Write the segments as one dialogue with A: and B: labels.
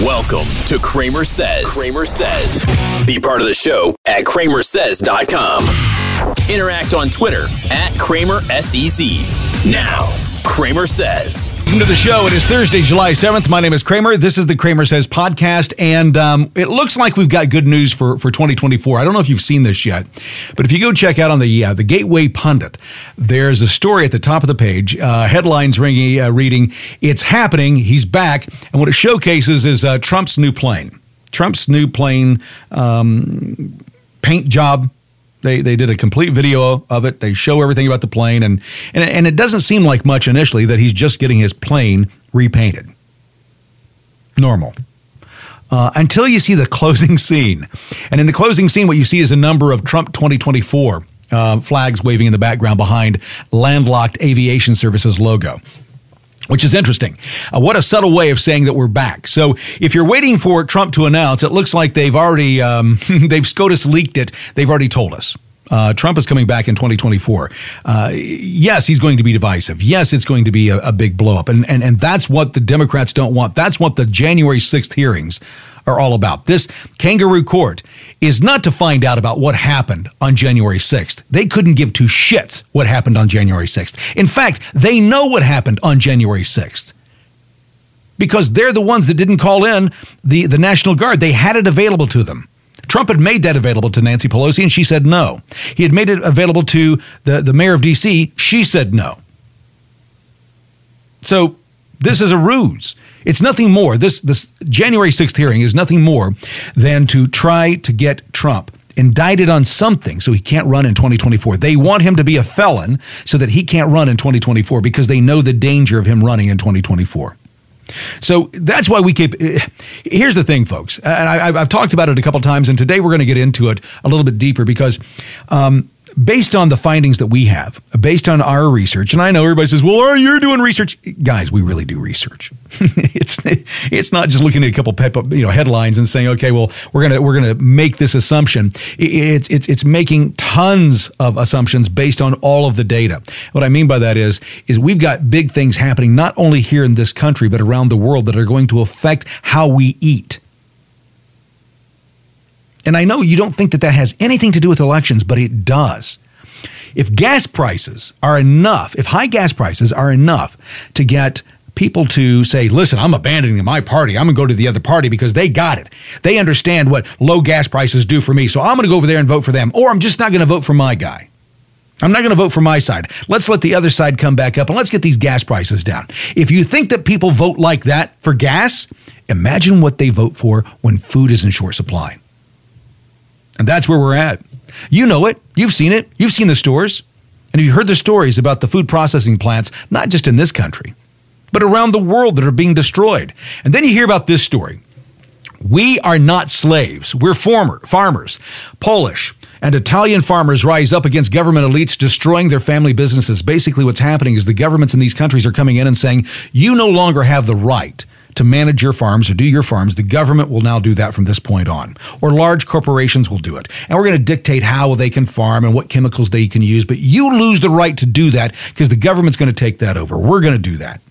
A: Welcome to Cramer Says. Cramer Says. Be part of the show at kramersays.com. Interact on Twitter at Cramer SEZ. Now, Cramer Says.
B: Welcome to the show. It is Thursday, July 7th. My name is Cramer. This is the Cramer Says podcast, and um, it looks like we've got good news for, for 2024. I don't know if you've seen this yet, but if you go check out on the uh, the Gateway Pundit, there's a story at the top of the page, uh, headlines ringing, uh, reading, It's happening, he's back, and what it showcases is uh, Trump's new plane. Trump's new plane um, paint job they, they did a complete video of it. They show everything about the plane, and, and, and it doesn't seem like much initially that he's just getting his plane repainted. Normal. Uh, until you see the closing scene. And in the closing scene, what you see is a number of Trump 2024 uh, flags waving in the background behind Landlocked Aviation Services logo which is interesting. Uh, what a subtle way of saying that we're back. So if you're waiting for Trump to announce, it looks like they've already um, they've SCOTUS leaked it. They've already told us. Uh, Trump is coming back in 2024. Uh, yes, he's going to be divisive. Yes, it's going to be a, a big blowup. And, and, and that's what the Democrats don't want. That's what the January 6th hearings are all about. This kangaroo court is not to find out about what happened on January 6th. They couldn't give two shits what happened on January 6th. In fact, they know what happened on January 6th because they're the ones that didn't call in the, the National Guard. They had it available to them. Trump had made that available to Nancy Pelosi, and she said no. He had made it available to the, the mayor of D.C., she said no. So this is a ruse. It's nothing more. This this January 6th hearing is nothing more than to try to get Trump indicted on something so he can't run in 2024. They want him to be a felon so that he can't run in 2024 because they know the danger of him running in 2024. So that's why we keep. Here's the thing, folks, and I, have talked about it a couple times, and today we're going to get into it a little bit deeper because um, based on the findings that we have, based on our research, and I know everybody says, "Well, you're doing research." Guys, we really do research. it's it's not just looking at a couple pep, you know headlines and saying, "Okay, well, we're gonna we're gonna make this assumption." It's it's it's making tons of assumptions based on all of the data. What I mean by that is is we've got big things happening not only here in this country but around the world that are going to affect how we eat and I know you don't think that that has anything to do with elections, but it does. If gas prices are enough, if high gas prices are enough to get people to say, listen, I'm abandoning my party. I'm going to go to the other party because they got it. They understand what low gas prices do for me. So I'm going to go over there and vote for them. Or I'm just not going to vote for my guy. I'm not going to vote for my side. Let's let the other side come back up and let's get these gas prices down. If you think that people vote like that for gas, imagine what they vote for when food is in short supply. And that's where we're at. You know it. You've seen it. You've seen the stores. And you've heard the stories about the food processing plants, not just in this country, but around the world that are being destroyed. And then you hear about this story. We are not slaves. We're former farmers. Polish and Italian farmers rise up against government elites destroying their family businesses. Basically, what's happening is the governments in these countries are coming in and saying, you no longer have the right to manage your farms or do your farms, the government will now do that from this point on. Or large corporations will do it. And we're going to dictate how they can farm and what chemicals they can use. But you lose the right to do that because the government's going to take that over. We're going to do that.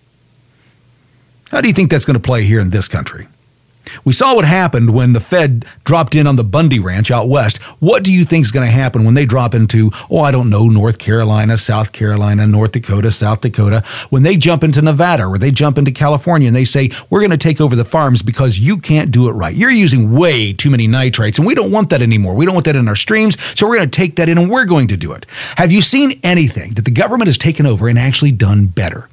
B: How do you think that's going to play here in this country? We saw what happened when the Fed dropped in on the Bundy Ranch out west. What do you think is going to happen when they drop into, oh, I don't know, North Carolina, South Carolina, North Dakota, South Dakota, when they jump into Nevada or they jump into California and they say, we're going to take over the farms because you can't do it right. You're using way too many nitrates and we don't want that anymore. We don't want that in our streams, so we're going to take that in and we're going to do it. Have you seen anything that the government has taken over and actually done better?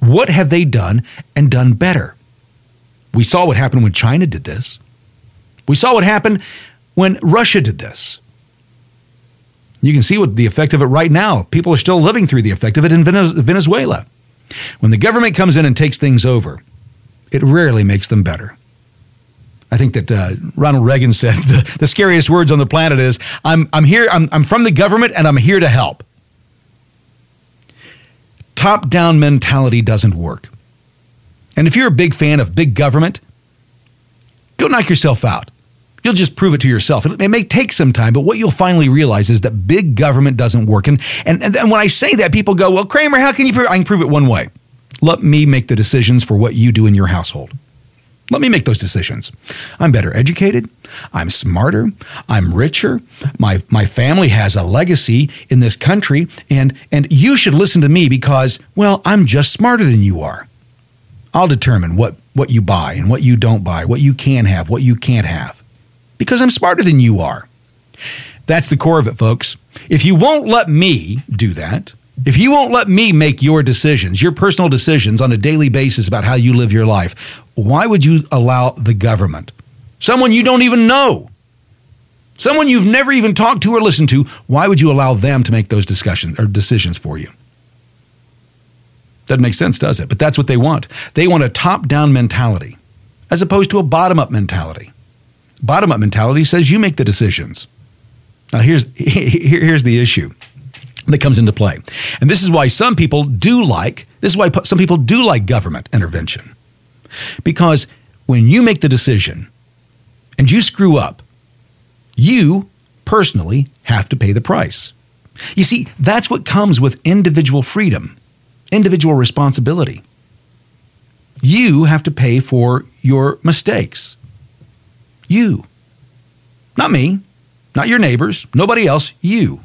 B: What have they done and done better? We saw what happened when China did this. We saw what happened when Russia did this. You can see what the effect of it right now. People are still living through the effect of it in Venezuela. When the government comes in and takes things over, it rarely makes them better. I think that uh, Ronald Reagan said the, the scariest words on the planet is, I'm, I'm here, I'm, I'm from the government and I'm here to help. Top down mentality doesn't work. And if you're a big fan of big government, go knock yourself out. You'll just prove it to yourself. It, may take some time, but what you'll finally realize is that big government doesn't work. And, and, and when I say that, people go, Well, Cramer, how can you prove it? I can prove it one way. Let me make the decisions for what you do in your household. Let me make those decisions. I'm better educated. I'm smarter. I'm richer. My, my family has a legacy in this country. And, and you should listen to me because, well, I'm just smarter than you are. I'll determine what, what you buy and what you don't buy, what you can have, what you can't have, because I'm smarter than you are. That's the core of it, folks. If you won't let me do that, if you won't let me make your decisions, your personal decisions on a daily basis about how you live your life, why would you allow the government, someone you don't even know, someone you've never even talked to or listened to, why would you allow them to make those discussions or decisions for you? Doesn't make sense, does it? But that's what they want. They want a top down mentality as opposed to a bottom up mentality. Bottom up mentality says you make the decisions. Now, here's, here's the issue that comes into play. And this is why some people do like, this is why some people do like government intervention. Because when you make the decision and you screw up, you personally have to pay the price. You see, that's what comes with individual freedom, individual responsibility. You have to pay for your mistakes. You. Not me, not your neighbors, nobody else, you.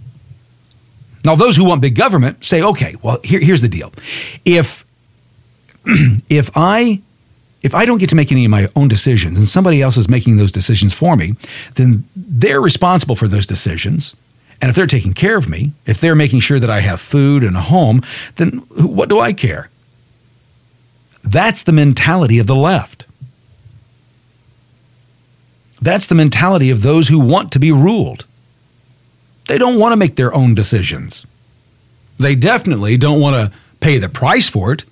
B: Now, those who want big government say, okay, well, here, here's the deal. If, if I if I don't get to make any of my own decisions and somebody else is making those decisions for me, then they're responsible for those decisions. And if they're taking care of me, if they're making sure that I have food and a home, then what do I care? That's the mentality of the left. That's the mentality of those who want to be ruled. They don't want to make their own decisions. They definitely don't want to pay the price for it.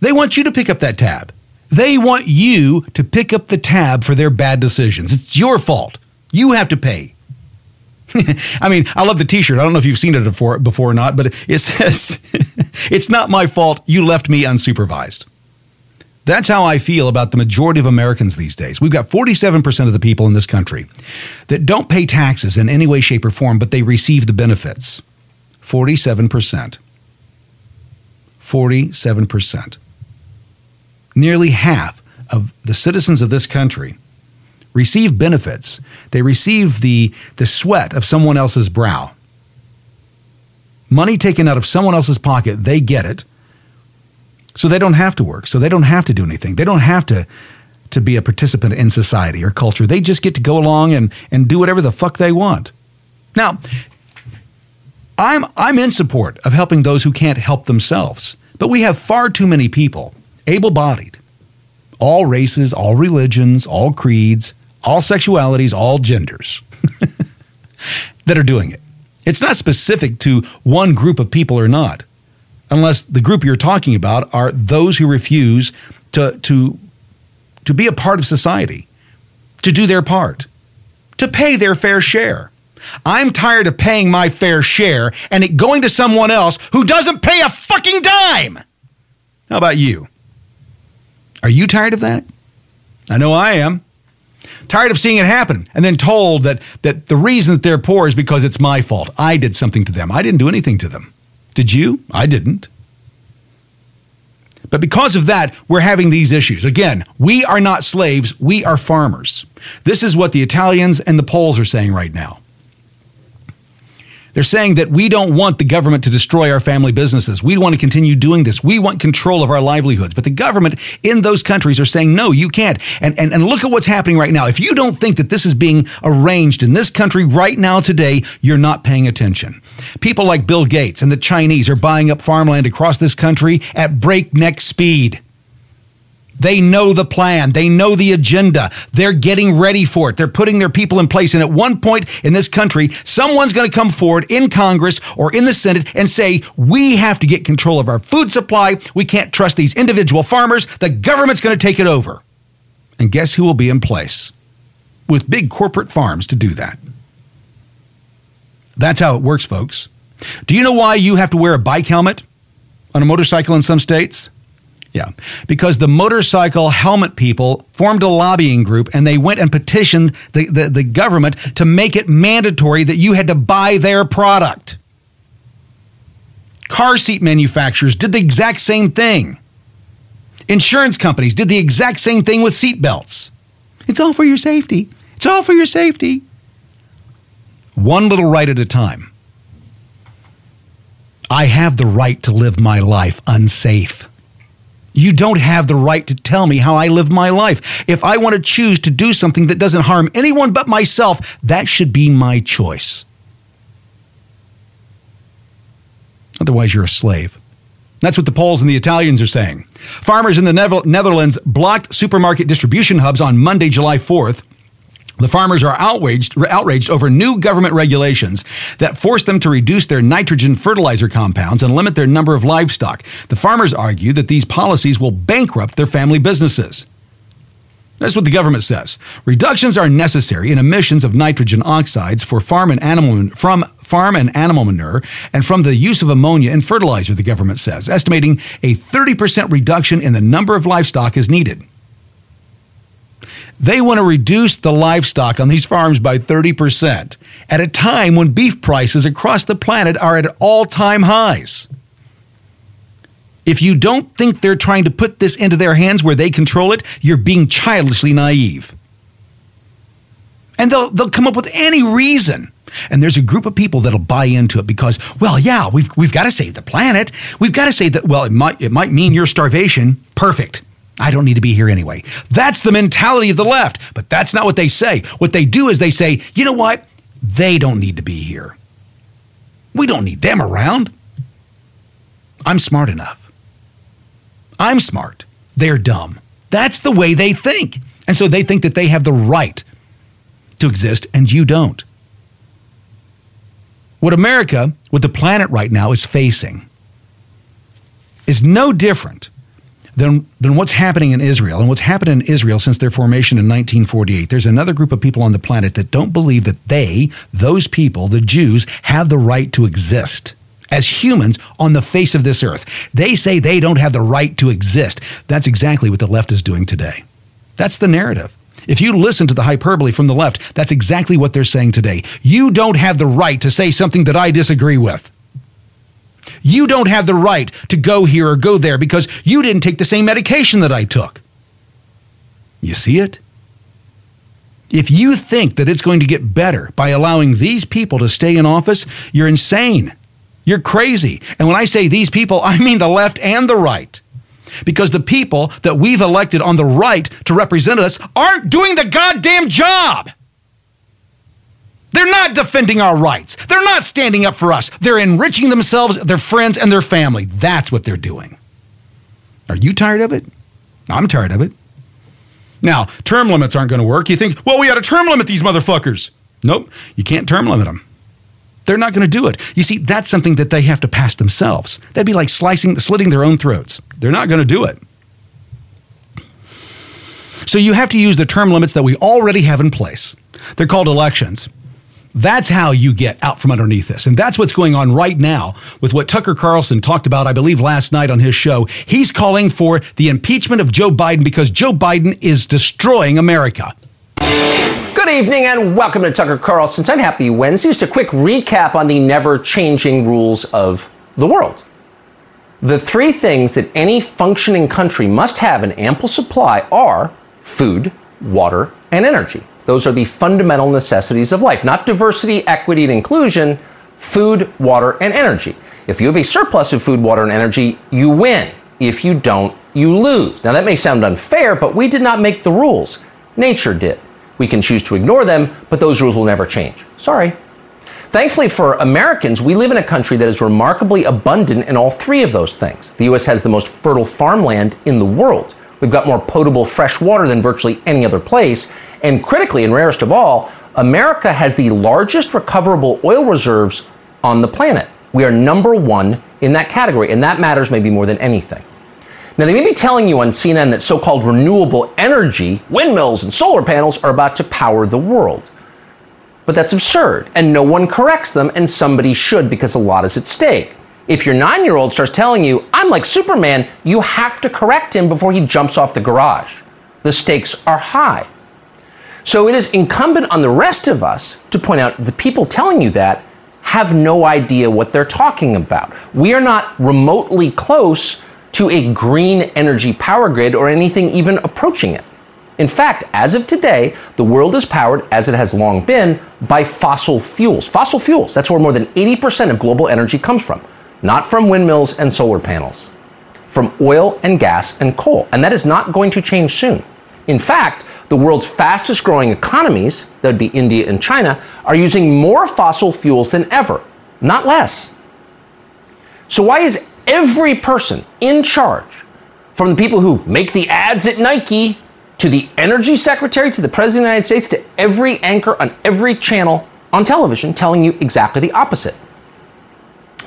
B: They want you to pick up that tab. They want you to pick up the tab for their bad decisions. It's your fault. You have to pay. I mean, I love the T-shirt. I don't know if you've seen it before, before or not, but it says, "It's not my fault. You left me unsupervised." That's how I feel about the majority of Americans these days. We've got 47% of the people in this country that don't pay taxes in any way, shape, or form, but they receive the benefits. 47%. 47%. Nearly half of the citizens of this country receive benefits. They receive the, the sweat of someone else's brow. Money taken out of someone else's pocket, they get it. So they don't have to work. So they don't have to do anything. They don't have to, to be a participant in society or culture. They just get to go along and, and do whatever the fuck they want. Now, I'm, I'm in support of helping those who can't help themselves, but we have far too many people, able bodied, all races, all religions, all creeds, all sexualities, all genders, that are doing it. It's not specific to one group of people or not, unless the group you're talking about are those who refuse to, to, to be a part of society, to do their part, to pay their fair share. I'm tired of paying my fair share and it going to someone else who doesn't pay a fucking dime. How about you? Are you tired of that? I know I am. Tired of seeing it happen and then told that, that the reason that they're poor is because it's my fault. I did something to them. I didn't do anything to them. Did you? I didn't. But because of that, we're having these issues. Again, we are not slaves, we are farmers. This is what the Italians and the Poles are saying right now. They're saying that we don't want the government to destroy our family businesses. We want to continue doing this. We want control of our livelihoods. But the government in those countries are saying, no, you can't. And, and, and look at what's happening right now. If you don't think that this is being arranged in this country right now today, you're not paying attention. People like Bill Gates and the Chinese are buying up farmland across this country at breakneck speed. They know the plan. They know the agenda. They're getting ready for it. They're putting their people in place. And at one point in this country, someone's going to come forward in Congress or in the Senate and say, we have to get control of our food supply. We can't trust these individual farmers. The government's going to take it over. And guess who will be in place? With big corporate farms to do that. That's how it works, folks. Do you know why you have to wear a bike helmet on a motorcycle in some states? Yeah, because the motorcycle helmet people formed a lobbying group and they went and petitioned the, the, the, government to make it mandatory that you had to buy their product. Car seat manufacturers did the exact same thing. Insurance companies did the exact same thing with seatbelts. It's all for your safety. It's all for your safety. One little right at a time. I have the right to live my life unsafe. You don't have the right to tell me how I live my life. If I want to choose to do something that doesn't harm anyone but myself, that should be my choice. Otherwise, you're a slave. That's what the Poles and the Italians are saying. Farmers in the Netherlands blocked supermarket distribution hubs on Monday, July 4th. The farmers are outraged, outraged over new government regulations that force them to reduce their nitrogen fertilizer compounds and limit their number of livestock. The farmers argue that these policies will bankrupt their family businesses. That's what the government says. Reductions are necessary in emissions of nitrogen oxides for farm and animal from farm and animal manure and from the use of ammonia in fertilizer, the government says, estimating a 30% reduction in the number of livestock is needed. They want to reduce the livestock on these farms by 30% at a time when beef prices across the planet are at all time highs. If you don't think they're trying to put this into their hands where they control it, you're being childishly naive. And they'll, they'll come up with any reason. And there's a group of people that'll buy into it because, well, yeah, we've, we've got to save the planet. We've got to say that, well, it might, it might mean your starvation. Perfect. I don't need to be here anyway. That's the mentality of the left, but that's not what they say. What they do is they say, you know what? They don't need to be here. We don't need them around. I'm smart enough. I'm smart. They're dumb. That's the way they think. And so they think that they have the right to exist and you don't. What America, what the planet right now is facing, is no different than, than what's happening in Israel and what's happened in Israel since their formation in 1948. There's another group of people on the planet that don't believe that they, those people, the Jews, have the right to exist as humans on the face of this earth. They say they don't have the right to exist. That's exactly what the left is doing today. That's the narrative. If you listen to the hyperbole from the left, that's exactly what they're saying today. You don't have the right to say something that I disagree with. You don't have the right to go here or go there because you didn't take the same medication that I took. You see it? If you think that it's going to get better by allowing these people to stay in office, you're insane. You're crazy. And when I say these people, I mean the left and the right. Because the people that we've elected on the right to represent us aren't doing the goddamn job. They're not defending our rights. They're not standing up for us. They're enriching themselves, their friends, and their family. That's what they're doing. Are you tired of it? I'm tired of it. Now, term limits aren't going to work. You think, well, we ought to term limit these motherfuckers. Nope, you can't term limit them. They're not going to do it. You see, that's something that they have to pass themselves. That'd be like slicing, slitting their own throats. They're not going to do it. So you have to use the term limits that we already have in place. They're called elections. That's how you get out from underneath this. And that's what's going on right now with what Tucker Carlson talked about, I believe, last night on his show. He's calling for the impeachment of Joe Biden because Joe Biden is destroying America.
C: Good evening and welcome to Tucker Carlson's Unhappy happy Wednesday. Just a quick recap on the never changing rules of the world. The three things that any functioning country must have in ample supply are food, water, and energy. Those are the fundamental necessities of life, not diversity, equity, and inclusion, food, water, and energy. If you have a surplus of food, water, and energy, you win. If you don't, you lose. Now, that may sound unfair, but we did not make the rules. Nature did. We can choose to ignore them, but those rules will never change. Sorry. Thankfully for Americans, we live in a country that is remarkably abundant in all three of those things. The U.S. has the most fertile farmland in the world. We've got more potable fresh water than virtually any other place. And critically, and rarest of all, America has the largest recoverable oil reserves on the planet. We are number one in that category, and that matters maybe more than anything. Now, they may be telling you on CNN that so called renewable energy, windmills, and solar panels are about to power the world. But that's absurd, and no one corrects them, and somebody should because a lot is at stake. If your nine year old starts telling you, I'm like Superman, you have to correct him before he jumps off the garage. The stakes are high. So it is incumbent on the rest of us to point out the people telling you that have no idea what they're talking about. We are not remotely close to a green energy power grid or anything even approaching it. In fact, as of today, the world is powered, as it has long been, by fossil fuels. Fossil fuels, that's where more than 80% of global energy comes from, not from windmills and solar panels, from oil and gas and coal. And that is not going to change soon. In fact, the world's fastest growing economies, that would be India and China, are using more fossil fuels than ever, not less. So, why is every person in charge, from the people who make the ads at Nike to the energy secretary to the president of the United States to every anchor on every channel on television, telling you exactly the opposite?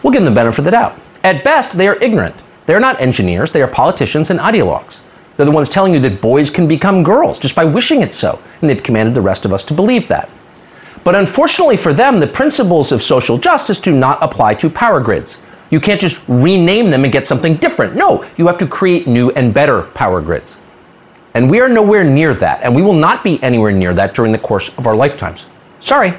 C: We'll give them the benefit of the doubt. At best, they are ignorant. They're not engineers, they are politicians and ideologues. They're the ones telling you that boys can become girls just by wishing it so, and they've commanded the rest of us to believe that. But unfortunately for them, the principles of social justice do not apply to power grids. You can't just rename them and get something different. No, you have to create new and better power grids. And we are nowhere near that, and we will not be anywhere near that during the course of our lifetimes. Sorry.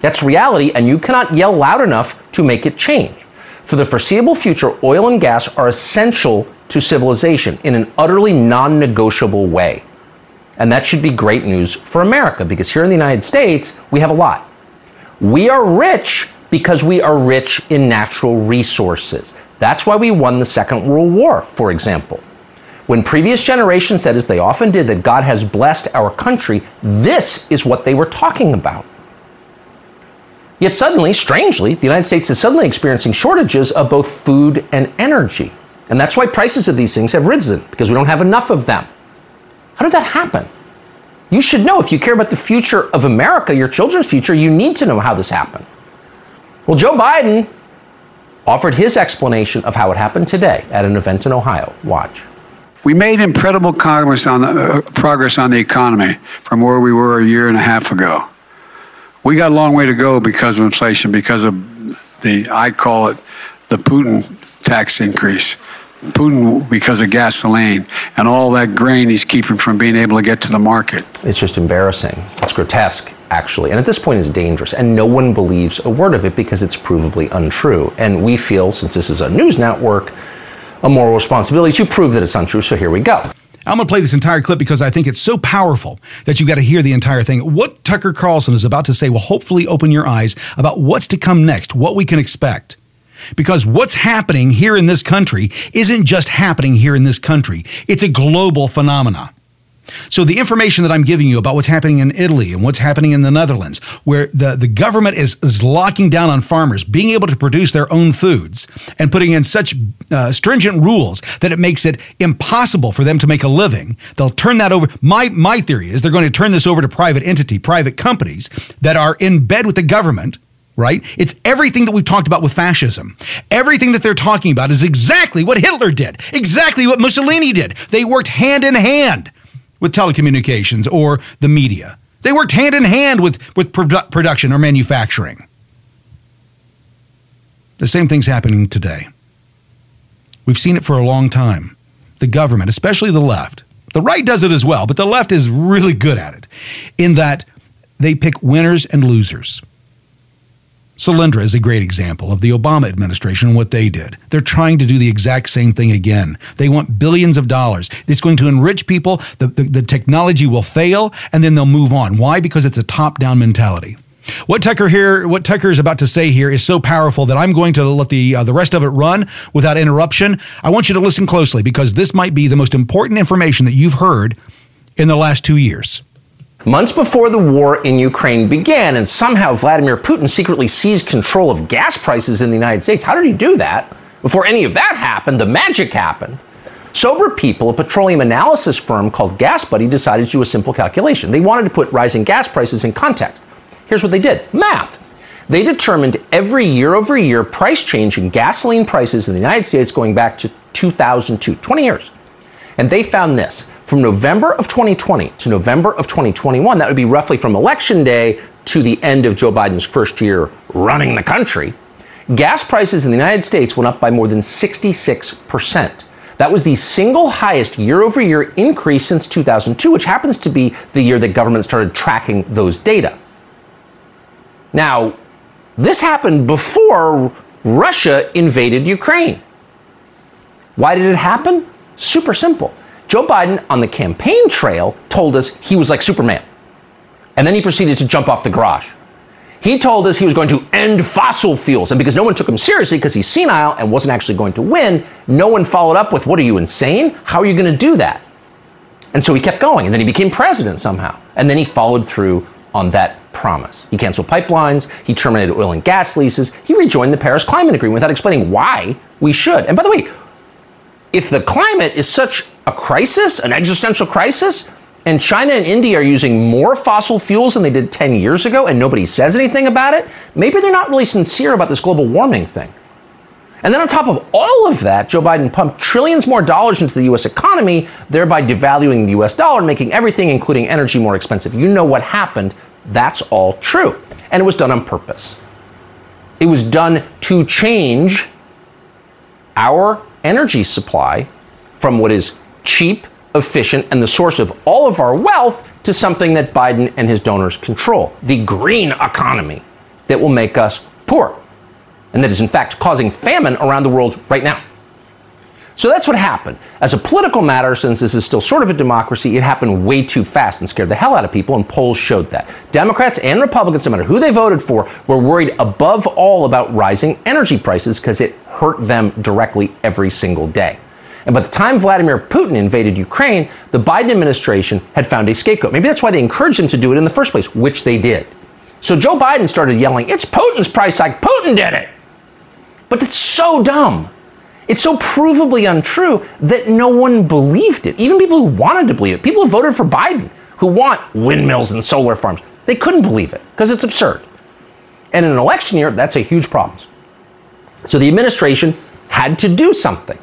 C: That's reality, and you cannot yell loud enough to make it change. For the foreseeable future, oil and gas are essential to civilization in an utterly non negotiable way. And that should be great news for America because here in the United States, we have a lot. We are rich because we are rich in natural resources. That's why we won the Second World War, for example. When previous generations said, as they often did, that God has blessed our country, this is what they were talking about. Yet suddenly, strangely, the United States is suddenly experiencing shortages of both food and energy. And that's why prices of these things have risen, because we don't have enough of them. How did that happen? You should know if you care about the future of America, your children's future, you need to know how this happened. Well, Joe Biden offered his explanation of how it happened today at an event in Ohio. Watch.
D: We made incredible progress on the, uh, progress on the economy from where we were a year and a half ago. We got a long way to go because of inflation, because of the, I call it the Putin tax increase. Putin because of gasoline and all that grain he's keeping from being able to get to the market.
C: It's just embarrassing. It's grotesque, actually. And at this point, it's dangerous. And no one believes a word of it because it's provably untrue. And we feel, since this is a news network, a moral responsibility to prove that it's untrue. So here we go.
B: I'm going to play this entire clip because I think it's so powerful that you've got to hear the entire thing. What Tucker Carlson is about to say will hopefully open your eyes about what's to come next, what we can expect. Because what's happening here in this country isn't just happening here in this country, it's a global phenomenon. So, the information that I'm giving you about what's happening in Italy and what's happening in the Netherlands, where the, the government is, is locking down on farmers being able to produce their own foods and putting in such uh, stringent rules that it makes it impossible for them to make a living, they'll turn that over. My, my theory is they're going to turn this over to private entity, private companies that are in bed with the government right? It's everything that we've talked about with fascism. Everything that they're talking about is exactly what Hitler did, exactly what Mussolini did. They worked hand in hand with telecommunications or the media. They worked hand in hand with, with produ- production or manufacturing. The same thing's happening today. We've seen it for a long time. The government, especially the left, the right does it as well, but the left is really good at it in that they pick winners and losers. Solyndra is a great example of the Obama administration and what they did. They're trying to do the exact same thing again. They want billions of dollars. It's going to enrich people. The, the, the technology will fail, and then they'll move on. Why? Because it's a top-down mentality. What Tucker here, what Tucker is about to say here is so powerful that I'm going to let the uh, the rest of it run without interruption. I want you to listen closely because this might be the most important information that you've heard in the last two years.
C: Months before the war in Ukraine began, and somehow Vladimir Putin secretly seized control of gas prices in the United States. How did he do that? Before any of that happened, the magic happened. Sober people, a petroleum analysis firm called GasBuddy, decided to do a simple calculation. They wanted to put rising gas prices in context. Here's what they did math. They determined every year over year price change in gasoline prices in the United States going back to 2002, 20 years. And they found this from November of 2020 to November of 2021, that would be roughly from election day to the end of Joe Biden's first year running the country, gas prices in the United States went up by more than 66%. That was the single highest year over year increase since 2002, which happens to be the year that government started tracking those data. Now, this happened before Russia invaded Ukraine. Why did it happen? Super simple. Joe Biden on the campaign trail told us he was like Superman. And then he proceeded to jump off the garage. He told us he was going to end fossil fuels. And because no one took him seriously because he's senile and wasn't actually going to win, no one followed up with, What are you insane? How are you going to do that? And so he kept going. And then he became president somehow. And then he followed through on that promise. He canceled pipelines. He terminated oil and gas leases. He rejoined the Paris Climate Agreement without explaining why we should. And by the way, if the climate is such a crisis, an existential crisis, and China and India are using more fossil fuels than they did 10 years ago and nobody says anything about it, maybe they're not really sincere about this global warming thing. And then on top of all of that, Joe Biden pumped trillions more dollars into the US economy, thereby devaluing the US dollar and making everything, including energy, more expensive. You know what happened. That's all true. And it was done on purpose. It was done to change our energy supply from what is cheap efficient, and the source of all of our wealth to something that Biden and his donors control the green economy that will make us poor and that is, in fact, causing famine around the world right now. So that's what happened. As a political matter, since this is still sort of a democracy, it happened way too fast and scared the hell out of people, and polls showed that. Democrats and Republicans, no matter who they voted for, were worried above all about rising energy prices because it hurt them directly every single day. And by the time Vladimir Putin invaded Ukraine, the Biden administration had found a scapegoat. Maybe that's why they encouraged him to do it in the first place, which they did. So Joe Biden started yelling, It's Putin's price hike. Putin did it. But it's so dumb. It's so provably untrue that no one believed it. Even people who wanted to believe it, people who voted for Biden, who want windmills and solar farms, they couldn't believe it because it's absurd. And in an election year, that's a huge problem. So the administration had to do something.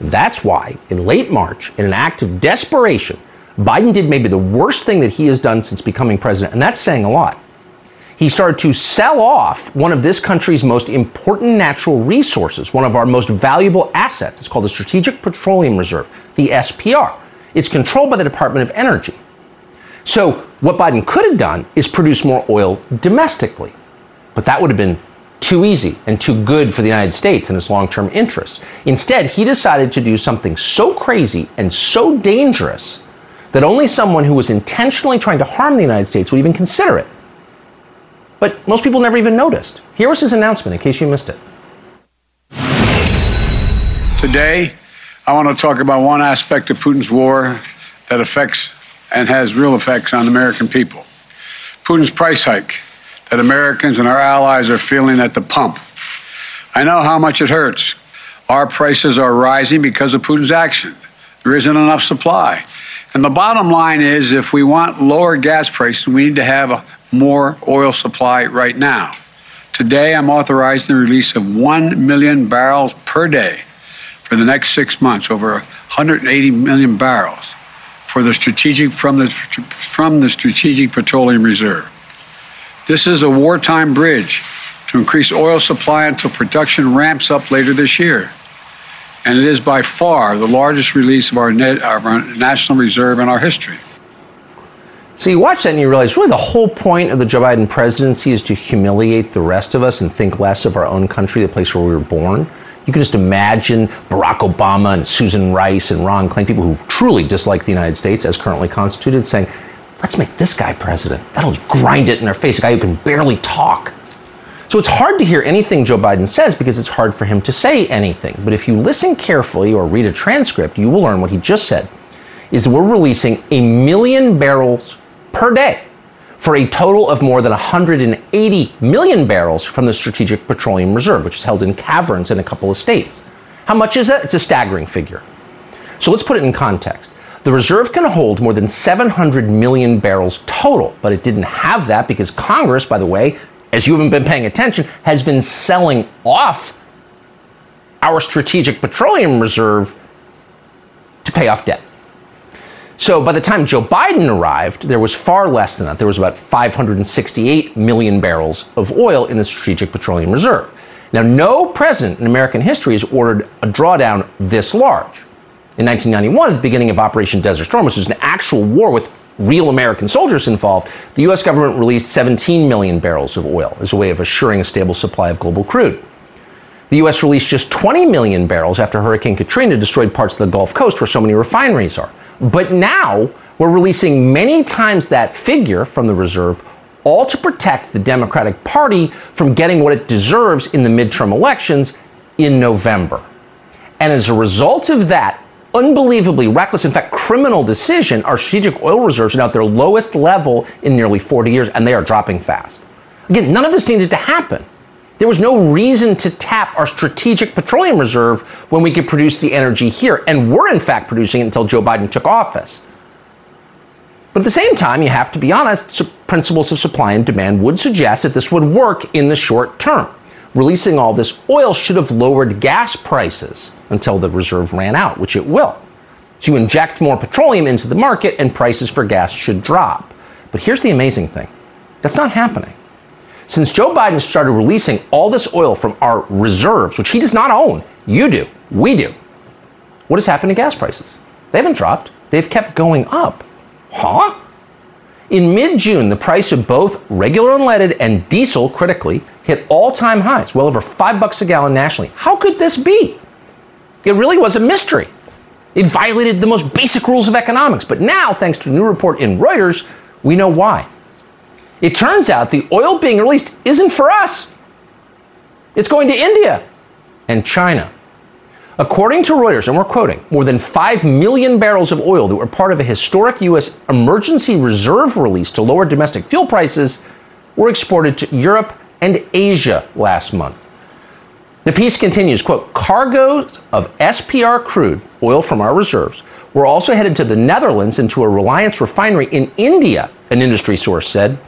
C: That's why, in late March, in an act of desperation, Biden did maybe the worst thing that he has done since becoming president, and that's saying a lot. He started to sell off one of this country's most important natural resources, one of our most valuable assets. It's called the Strategic Petroleum Reserve, the SPR. It's controlled by the Department of Energy. So, what Biden could have done is produce more oil domestically, but that would have been too easy and too good for the United States and its long term interests. Instead, he decided to do something so crazy and so dangerous that only someone who was intentionally trying to harm the United States would even consider it. But most people never even noticed. Here was his announcement in case you missed it.
D: Today, I want to talk about one aspect of Putin's war that affects and has real effects on American people Putin's price hike that Americans and our allies are feeling at the pump. I know how much it hurts. Our prices are rising because of Putin's action. There isn't enough supply. And the bottom line is if we want lower gas prices, we need to have a more oil supply right now. Today, I'm authorizing the release of 1 million barrels per day for the next six months, over 180 million barrels for the strategic, from, the, from the Strategic Petroleum Reserve. This is a wartime bridge to increase oil supply until production ramps up later this year. And it is by far the largest release of our, net, of our National Reserve in our history.
C: So you watch that and you realize really the whole point of the Joe Biden presidency is to humiliate the rest of us and think less of our own country, the place where we were born. You can just imagine Barack Obama and Susan Rice and Ron Klain, people who truly dislike the United States as currently constituted, saying, let's make this guy president. That'll grind it in their face, a guy who can barely talk. So it's hard to hear anything Joe Biden says because it's hard for him to say anything. But if you listen carefully or read a transcript, you will learn what he just said is that we're releasing a million barrels per day for a total of more than 180 million barrels from the Strategic Petroleum Reserve, which is held in caverns in a couple of states. How much is that? It's a staggering figure. So let's put it in context. The reserve can hold more than 700 million barrels total, but it didn't have that because Congress, by the way, as you haven't been paying attention, has been selling off our strategic petroleum reserve to pay off debt. So by the time Joe Biden arrived, there was far less than that. There was about 568 million barrels of oil in the Strategic Petroleum Reserve. Now, no president in American history has ordered a drawdown this large in 1991 at the beginning of Operation Desert Storm, which was an actual war with real American soldiers involved, the U.S. government released 17 million barrels of oil as a way of assuring a stable supply of global crude. The U.S. released just 20 million barrels after Hurricane Katrina destroyed parts of the Gulf Coast where so many refineries are. But now we're releasing many times that figure from the reserve, all to protect the Democratic Party from getting what it deserves in the midterm elections in November. And as a result of that, unbelievably reckless, in fact, criminal decision, our strategic oil reserves are now at their lowest level in nearly 40 years, and they are dropping fast. Again, none of this needed to happen. There was no reason to tap our strategic petroleum reserve when we could produce the energy here, and we're in fact producing it until Joe Biden took office. But at the same time, you have to be honest, principles of supply and demand would suggest that this would work in the short term. Releasing all this oil should have lowered gas prices until the reserve ran out, which it will. So you inject more petroleum into the market and prices for gas should drop. But here's the amazing thing that's not happening. Since Joe Biden started releasing all this oil from our reserves, which he does not own, you do, we do, what has happened to gas prices? They haven't dropped, they've kept going up. Huh? In mid June, the price of both regular unleaded and diesel, critically, hit all time highs, well over five bucks a gallon nationally. How could this be? It really was a mystery. It violated the most basic rules of economics. But now, thanks to a new report in Reuters, we know why. It turns out the oil being released isn't for us, it's going to India and China. According to Reuters, and we're quoting, more than 5 million barrels of oil that were part of a historic U.S. emergency reserve release to lower domestic fuel prices were exported to Europe and Asia last month. The piece continues, quote, cargoes of SPR crude, oil from our reserves, were also headed to the Netherlands and to a Reliance refinery in India, an industry source said.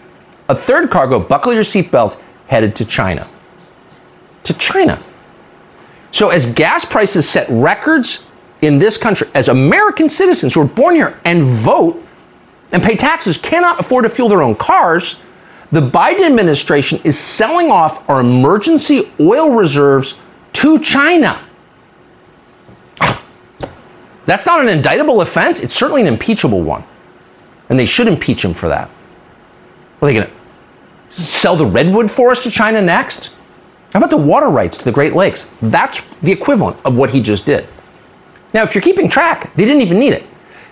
C: A third cargo, buckle your seatbelt, headed to China. To China. So, as gas prices set records in this country, as American citizens who are born here and vote and pay taxes cannot afford to fuel their own cars, the Biden administration is selling off our emergency oil reserves to China. That's not an indictable offense. It's certainly an impeachable one. And they should impeach him for that. Are they going to sell the redwood forest to China next? How about the water rights to the Great Lakes? That's the equivalent of what he just did. Now, if you're keeping track, they didn't even need it.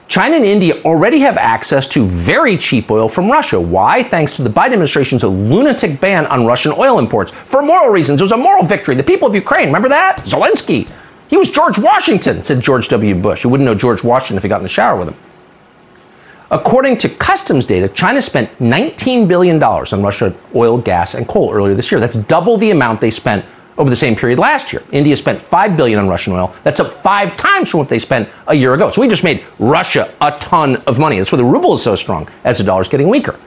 C: China and India already have access to very cheap oil from Russia. Why? Thanks to the Biden administration's lunatic ban on Russian oil imports. For moral reasons. It was a moral victory. The people of Ukraine, remember that? Zelensky. He was George Washington, said George W. Bush. You wouldn't know George Washington if he got in the shower with him. According to customs data, China spent $19 billion on Russian oil, gas, and coal earlier this year. That's double the amount they spent over the same period last year. India spent $5 billion on Russian oil. That's up five times from what they spent a year ago. So we just made Russia a ton of money. That's why the ruble is so strong as the dollar is getting weaker.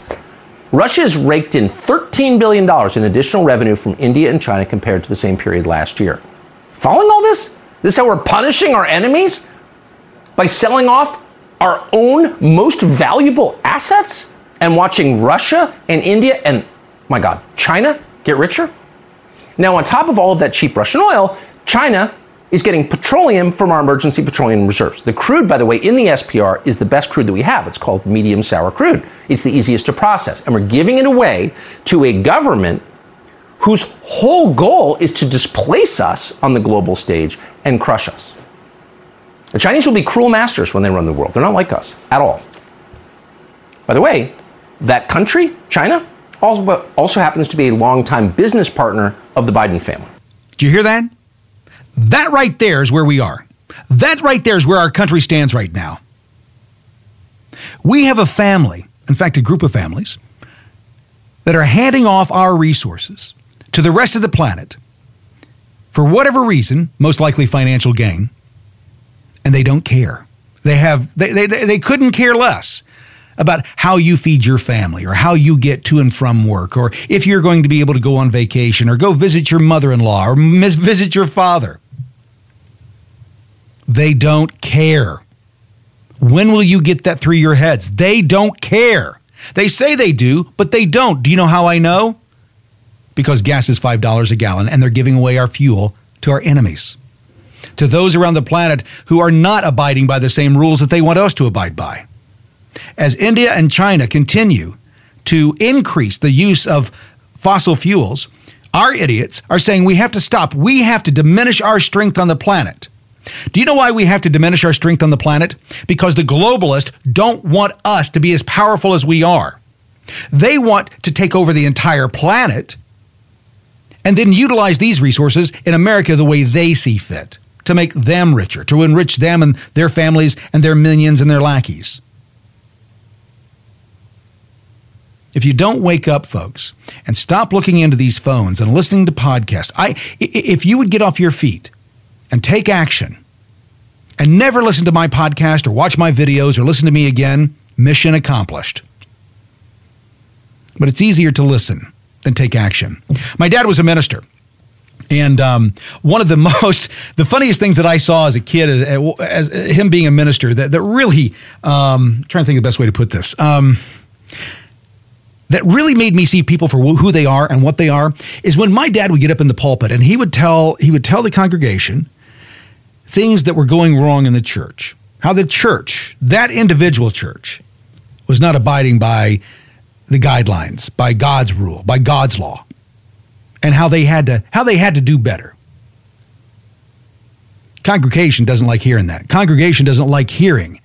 C: Russia has raked in $13 billion in additional revenue from India and China compared to the same period last year. Following all this? This is how we're punishing our enemies? By selling off our own most valuable assets and watching Russia and India and, my God, China get richer? Now, on top of all of that cheap Russian oil, China is getting petroleum from our emergency petroleum reserves. The crude, by the way, in the SPR is the best crude that we have. It's called medium sour crude. It's the easiest to process. And we're giving it away to a government whose whole goal is to displace us on the global stage and crush us. The Chinese will be cruel masters when they run the world. They're not like us at all. By the way, that country, China, also happens to be a longtime business partner of the Biden family.
B: Do you hear that? That right there is where we are. That right there is where our country stands right now. We have a family, in fact, a group of families, that are handing off our resources to the rest of the planet for whatever reason, most likely financial gain and they don't care. They have they, they, they couldn't care less about how you feed your family or how you get to and from work or if you're going to be able to go on vacation or go visit your mother-in-law or visit your father. They don't care. When will you get that through your heads? They don't care. They say they do, but they don't. Do you know how I know? Because gas is $5 a gallon and they're giving away our fuel to our enemies to those around the planet who are not abiding by the same rules that they want us to abide by. As India and China continue to increase the use of fossil fuels, Our idiots are saying we have to stop. We have to diminish our strength on the planet. Do you know why we have to diminish our strength on the planet? Because the globalists don't want us to be as powerful as we are. They want to take over the entire planet and then utilize these resources in America the way they see fit to make them richer, to enrich them and their families and their minions and their lackeys. If you don't wake up, folks, and stop looking into these phones and listening to podcasts, I, if you would get off your feet and take action and never listen to my podcast or watch my videos or listen to me again, mission accomplished. But it's easier to listen than take action. My dad was a minister. And um, one of the most, the funniest things that I saw as a kid, as, as, him being a minister, that, that really, um, trying to think of the best way to put this, um, that really made me see people for who they are and what they are, is when my dad would get up in the pulpit and he would tell he would tell the congregation things that were going wrong in the church, how the church, that individual church, was not abiding by the guidelines, by God's rule, by God's law and how they had to how they had to do better. Congregation doesn't like hearing that. Congregation doesn't like hearing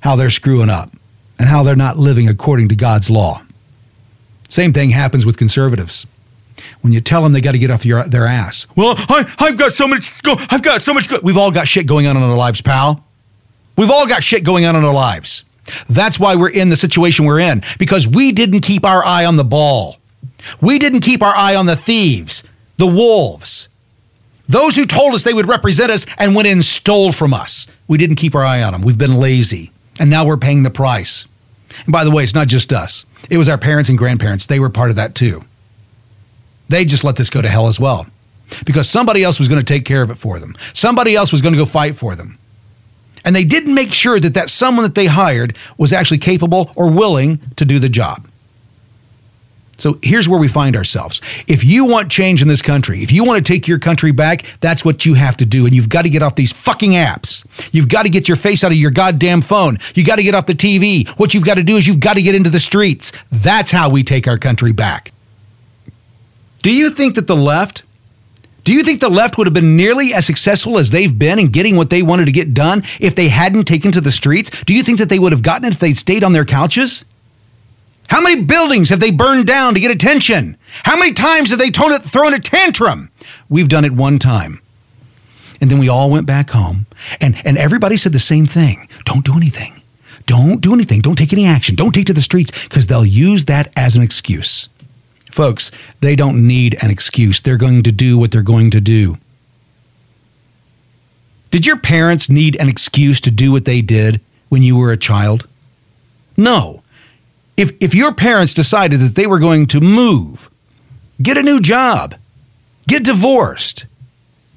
B: how they're screwing up and how they're not living according to God's law. Same thing happens with conservatives. When you tell them they got to get off your, their ass. Well, I, have got so much. Go, I've got so much. Go-. We've all got shit going on in our lives, pal. We've all got shit going on in our lives. That's why we're in the situation we're in because we didn't keep our eye on the ball. We didn't keep our eye on the thieves, the wolves, those who told us they would represent us and went in and stole from us. We didn't keep our eye on them. We've been lazy, and now we're paying the price. And by the way, it's not just us, it was our parents and grandparents. They were part of that too. They just let this go to hell as well because somebody else was going to take care of it for them, somebody else was going to go fight for them. And they didn't make sure that that someone that they hired was actually capable or willing to do the job. So here's where we find ourselves. If you want change in this country, if you want to take your country back, that's what you have to do. And you've got to get off these fucking apps. You've got to get your face out of your goddamn phone. You got to get off the TV. What you've got to do is you've got to get into the streets. That's how we take our country back. Do you think that the left, do you think the left would have been nearly as successful as they've been in getting what they wanted to get done if they hadn't taken to the streets? Do you think that they would have gotten it if they'd stayed on their couches? How many buildings have they burned down to get attention? How many times have they thrown a tantrum? We've done it one time. And then we all went back home, and, and everybody said the same thing don't do anything. Don't do anything. Don't take any action. Don't take to the streets because they'll use that as an excuse. Folks, they don't need an excuse. They're going to do what they're going to do. Did your parents need an excuse to do what they did when you were a child? No if, if your parents decided that they were going to move, get a new job, get divorced,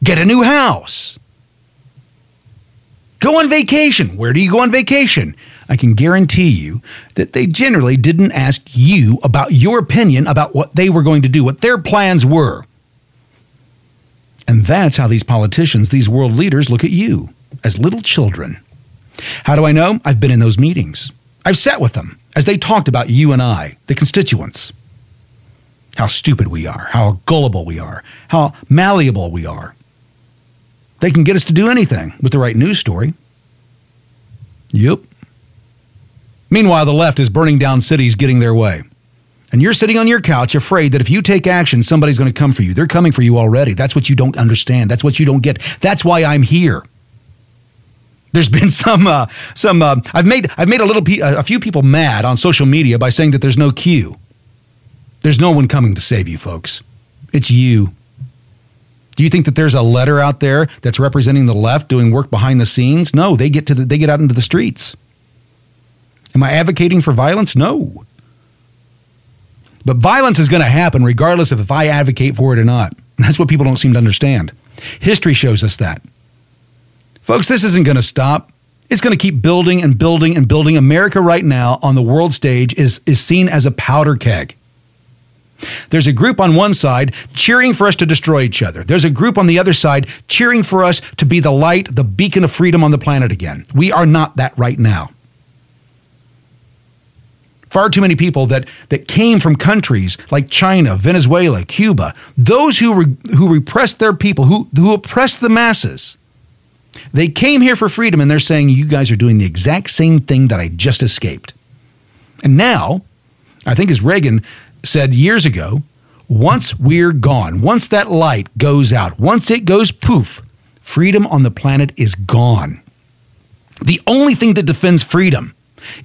B: get a new house, go on vacation. Where do you go on vacation? I can guarantee you that they generally didn't ask you about your opinion about what they were going to do, what their plans were. And that's how these politicians, these world leaders, look at you as little children. How do I know? I've been in those meetings. I've sat with them as they talked about you and I, the constituents. How stupid we are, how gullible we are, how malleable we are. They can get us to do anything with the right news story. Yep. Meanwhile, the left is burning down cities getting their way. And you're sitting on your couch afraid that if you take action, somebody's going to come for you. They're coming for you already. That's what you don't understand. That's what you don't get. That's why I'm here. There's been some uh, some uh, I've made I've made a little pe- a few people mad on social media by saying that there's no Q. There's no one coming to save you, folks. It's you. Do you think that there's a letter out there that's representing the left doing work behind the scenes? No, they get to the, they get out into the streets. Am I advocating for violence? No. But violence is going to happen regardless of if I advocate for it or not. That's what people don't seem to understand. History shows us that. Folks, this isn't going to stop. It's going to keep building and building and building. America right now on the world stage is, is seen as a powder keg. There's a group on one side cheering for us to destroy each other. There's a group on the other side cheering for us to be the light, the beacon of freedom on the planet again. We are not that right now. far too many people that, that came from countries like China, Venezuela, Cuba, those who, re, who repressed their people, who, who oppressed the masses. They came here for freedom and they're saying, You guys are doing the exact same thing that I just escaped. And now, I think as Reagan said years ago, once we're gone, once that light goes out, once it goes poof, freedom on the planet is gone. The only thing that defends freedom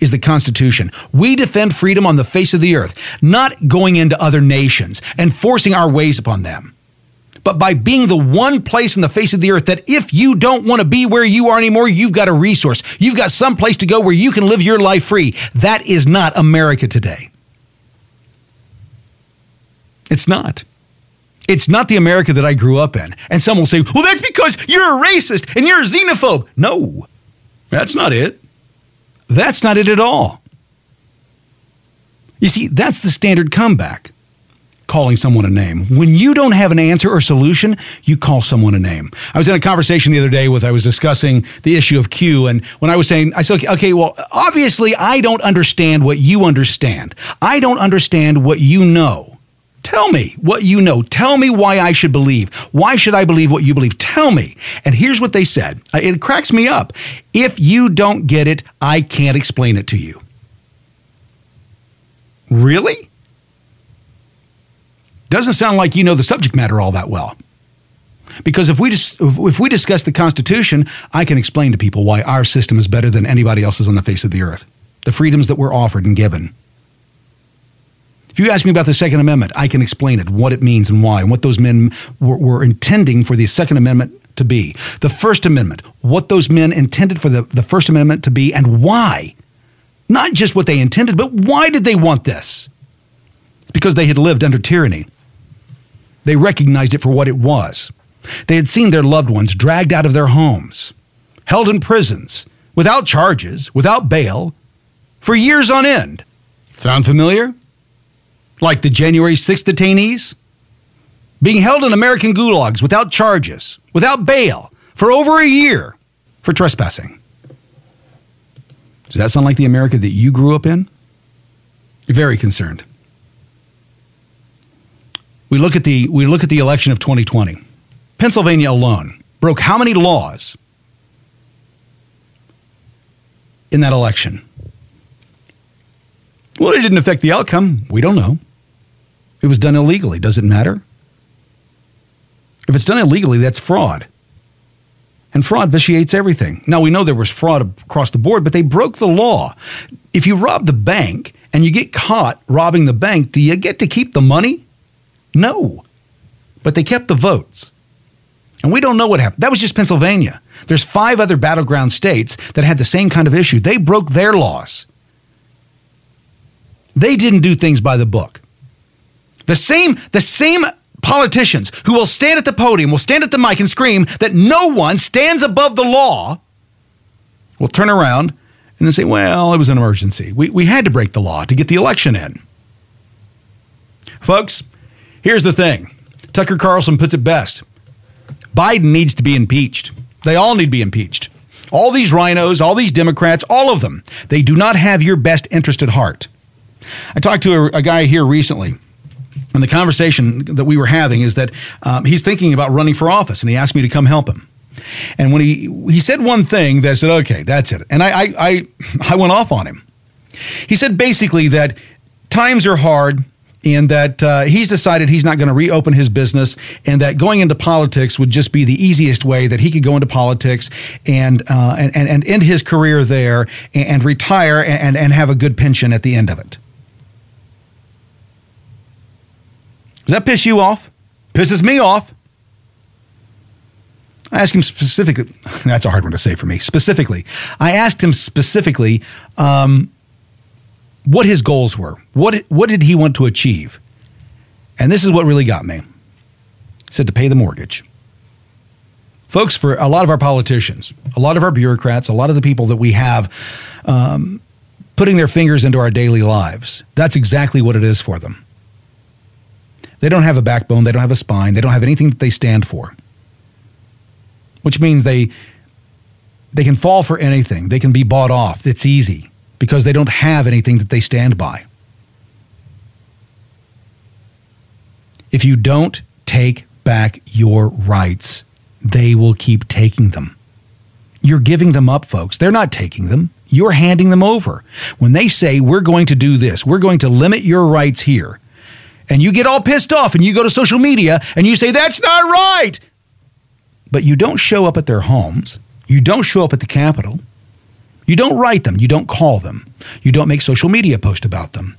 B: is the Constitution. We defend freedom on the face of the earth, not going into other nations and forcing our ways upon them, but by being the one place in the face of the earth that if you don't want to be where you are anymore, you've got a resource. You've got some place to go where you can live your life free. That is not America today. It's not. It's not the America that I grew up in. And some will say, well, that's because you're a racist and you're a xenophobe. No, that's not it. That's not it at all. You see, that's the standard comeback calling someone a name. When you don't have an answer or solution, you call someone a name. I was in a conversation the other day with I was discussing the issue of Q and when I was saying I said okay, well, obviously I don't understand what you understand. I don't understand what you know. Tell me what you know. Tell me why I should believe. Why should I believe what you believe? Tell me. And here's what they said. It cracks me up. If you don't get it, I can't explain it to you. Really? Doesn't sound like you know the subject matter all that well. Because if we dis- if we discuss the Constitution, I can explain to people why our system is better than anybody else's on the face of the earth. The freedoms that we're offered and given. If you ask me about the Second Amendment, I can explain it, what it means and why, and what those men were, were intending for the Second Amendment to be. The First Amendment, what those men intended for the, the First Amendment to be and why. Not just what they intended, but why did they want this? It's because they had lived under tyranny. They recognized it for what it was. They had seen their loved ones dragged out of their homes, held in prisons, without charges, without bail, for years on end. Sound familiar? Like the January 6th detainees? Being held in American gulags without charges, without bail, for over a year for trespassing. Does that sound like the America that you grew up in? Very concerned. We look at the we look at the election of 2020. Pennsylvania alone broke how many laws in that election? Well, it didn't affect the outcome. We don't know. It was done illegally. Does it matter? If it's done illegally, that's fraud. And fraud vitiates everything. Now, we know there was fraud across the board, but they broke the law. If you rob the bank and you get caught robbing the bank, do you get to keep the money? No. But they kept the votes. And we don't know what happened. That was just Pennsylvania. There's five other battleground states that had the same kind of issue. They broke their laws. They didn't do things by the book. The same, the same politicians who will stand at the podium, will stand at the mic and scream that no one stands above the law, will turn around and then say, well, it was an emergency. We, we had to break the law to get the election in. Folks, here's the thing Tucker Carlson puts it best Biden needs to be impeached. They all need to be impeached. All these RINOs, all these Democrats, all of them, they do not have your best interest at heart. I talked to a, a guy here recently. And the conversation that we were having is that um, he's thinking about running for office, and he asked me to come help him. And when he he said one thing, that I said, "Okay, that's it," and I I I, I went off on him. He said basically that times are hard and that uh, he's decided he's not going to reopen his business, and that going into politics would just be the easiest way that he could go into politics and uh, and, and end his career there and, and retire and, and have a good pension at the end of it. Does that piss you off? Pisses me off. I asked him specifically, that's a hard one to say for me. Specifically, I asked him specifically um, what his goals were. What, what did he want to achieve? And this is what really got me. He said to pay the mortgage. Folks, for a lot of our politicians, a lot of our bureaucrats, a lot of the people that we have um, putting their fingers into our daily lives, that's exactly what it is for them. They don't have a backbone, they don't have a spine, they don't have anything that they stand for. Which means they they can fall for anything. They can be bought off. It's easy. Because they don't have anything that they stand by. If you don't take back your rights, they will keep taking them. You're giving them up, folks. They're not taking them. You're handing them over. When they say, we're going to do this, we're going to limit your rights here, and you get all pissed off and you go to social media and you say, that's not right. But you don't show up at their homes. You don't show up at the Capitol. You don't write them. You don't call them. You don't make social media posts about them.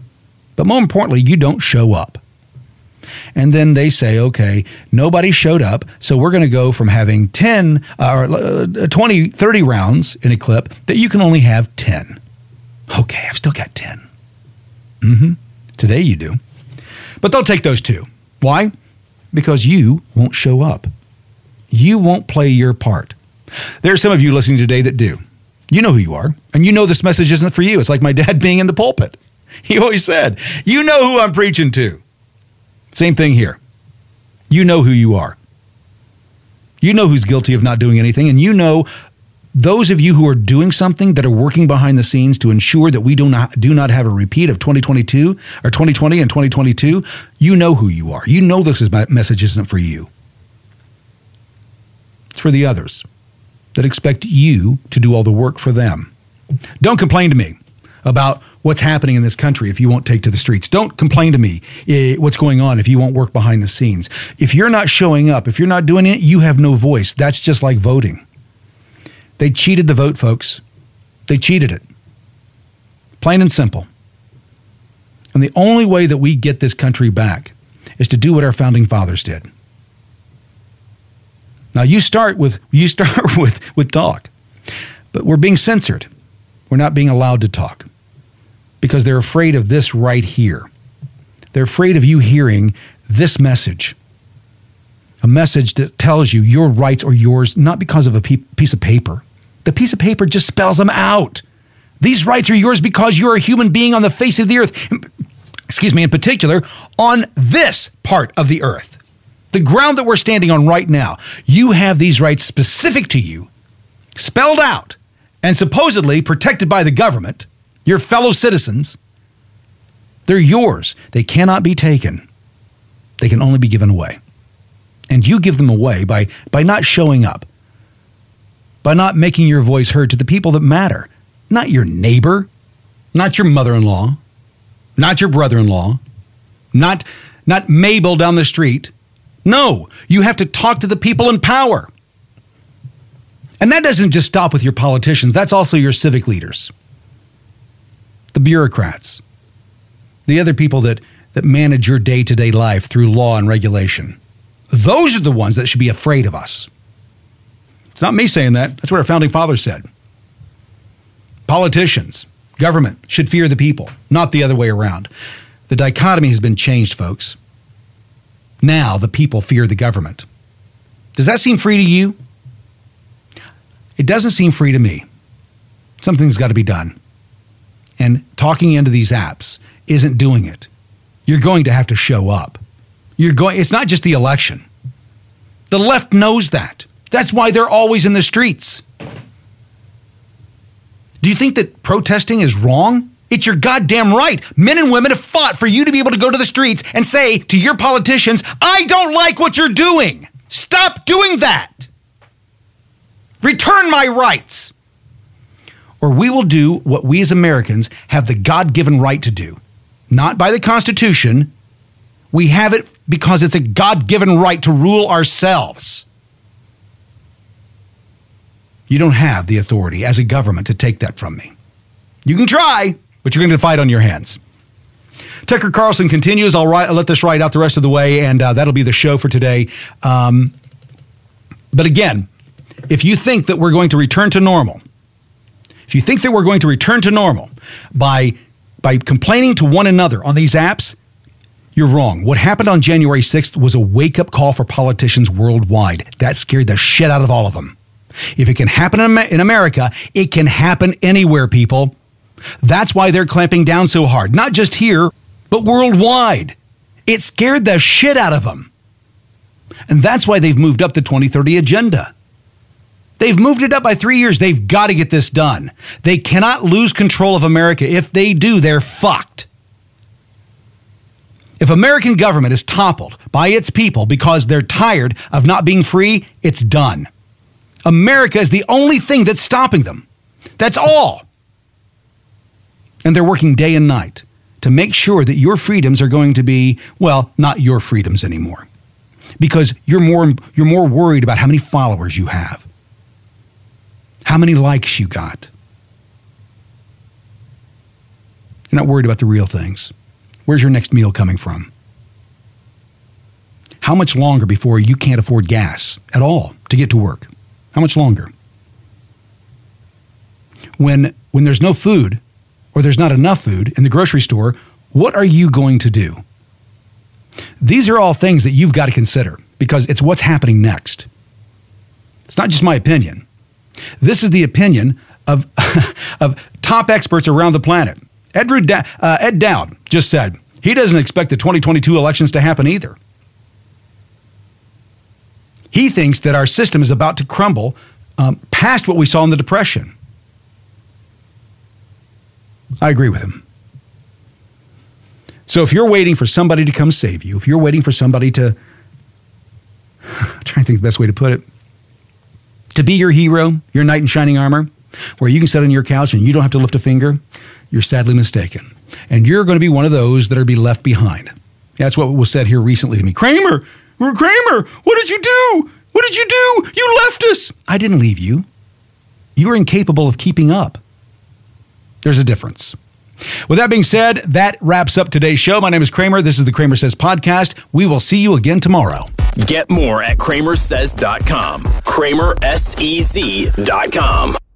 B: But more importantly, you don't show up. And then they say, okay, nobody showed up. So we're going to go from having 10 or uh, 20, 30 rounds in a clip that you can only have 10. Okay, I've still got 10. Mm-hmm. Today you do. But they'll take those two. Why? Because you won't show up. You won't play your part. There are some of you listening today that do. You know who you are, and you know this message isn't for you. It's like my dad being in the pulpit. He always said, You know who I'm preaching to. Same thing here. You know who you are. You know who's guilty of not doing anything, and you know those of you who are doing something that are working behind the scenes to ensure that we do not do not have a repeat of 2022 or 2020 and 2022, you know who you are. You know this is, my message isn't for you. It's for the others that expect you to do all the work for them. Don't complain to me about what's happening in this country if you won't take to the streets. Don't complain to me eh, what's going on if you won't work behind the scenes. If you're not showing up, if you're not doing it, you have no voice. That's just like voting. They cheated the vote, folks. They cheated it. Plain and simple. And the only way that we get this country back is to do what our founding fathers did. Now you start with you start with with talk. But we're being censored. We're not being allowed to talk because they're afraid of this right here. They're afraid of you hearing this message. A message that tells you your rights are yours not because of a piece of paper. The piece of paper just spells them out. These rights are yours because you're a human being on the face of the earth. Excuse me, in particular, on this part of the earth, the ground that we're standing on right now. You have these rights specific to you, spelled out, and supposedly protected by the government, your fellow citizens. They're yours. They cannot be taken. They can only be given away. And you give them away by, by not showing up, by not making your voice heard to the people that matter, not your neighbor, not your mother in law, not your brother in law, not, not Mabel down the street. No, you have to talk to the people in power. And that doesn't just stop with your politicians, that's also your civic leaders, the bureaucrats, the other people that, that manage your day to day life through law and regulation. Those are the ones that should be afraid of us. It's not me saying that. That's what our founding fathers said. Politicians, government should fear the people, not the other way around. The dichotomy has been changed, folks. Now the people fear the government. Does that seem free to you? It doesn't seem free to me. Something's got to be done. And talking into these apps isn't doing it. You're going to have to show up. You're going it's not just the election. The left knows that. That's why they're always in the streets. Do you think that protesting is wrong? It's your goddamn right. Men and women have fought for you to be able to go to the streets and say to your politicians, I don't like what you're doing. Stop doing that. Return my rights. Or we will do what we as Americans have the God given right to do. Not by the Constitution. We have it because it's a God given right to rule ourselves. You don't have the authority as a government to take that from me. You can try, but you're going to fight on your hands. Tucker Carlson continues. I'll, write, I'll let this ride out the rest of the way, and uh, that'll be the show for today. Um, but again, if you think that we're going to return to normal, if you think that we're going to return to normal by by complaining to one another on these apps, you're wrong. What happened on January 6th was a wake up call for politicians worldwide. That scared the shit out of all of them. If it can happen in America, it can happen anywhere, people. That's why they're clamping down so hard, not just here, but worldwide. It scared the shit out of them. And that's why they've moved up the 2030 agenda. They've moved it up by three years. They've got to get this done. They cannot lose control of America. If they do, they're fucked. If American government is toppled by its people because they're tired of not being free, it's done. America is the only thing that's stopping them. That's all. And they're working day and night to make sure that your freedoms are going to be, well, not your freedoms anymore. Because you're more, you're more worried about how many followers you have, how many likes you got. You're not worried about the real things. Where's your next meal coming from? How much longer before you can't afford gas at all to get to work? How much longer? When, when there's no food or there's not enough food in the grocery store, what are you going to do? These are all things that you've got to consider because it's what's happening next. It's not just my opinion. This is the opinion of, of top experts around the planet. Ed, uh, Ed Dowd just said he doesn't expect the 2022 elections to happen either. He thinks that our system is about to crumble um, past what we saw in the Depression. I agree with him. So if you're waiting for somebody to come save you, if you're waiting for somebody to, I'm trying to think the best way to put it, to be your hero, your knight in shining armor, where you can sit on your couch and you don't have to lift a finger, you're sadly mistaken. And you're going to be one of those that are be left behind. That's what was said here recently to me. Cramer, Cramer, what did you do? What did you do? You left us. I didn't leave you. You were incapable of keeping up. There's a difference. With that being said, that wraps up today's show. My name is Cramer. This is the CramerSez Podcast. We will see you again tomorrow.
A: Get more at cramersez.com. CramerSez.com.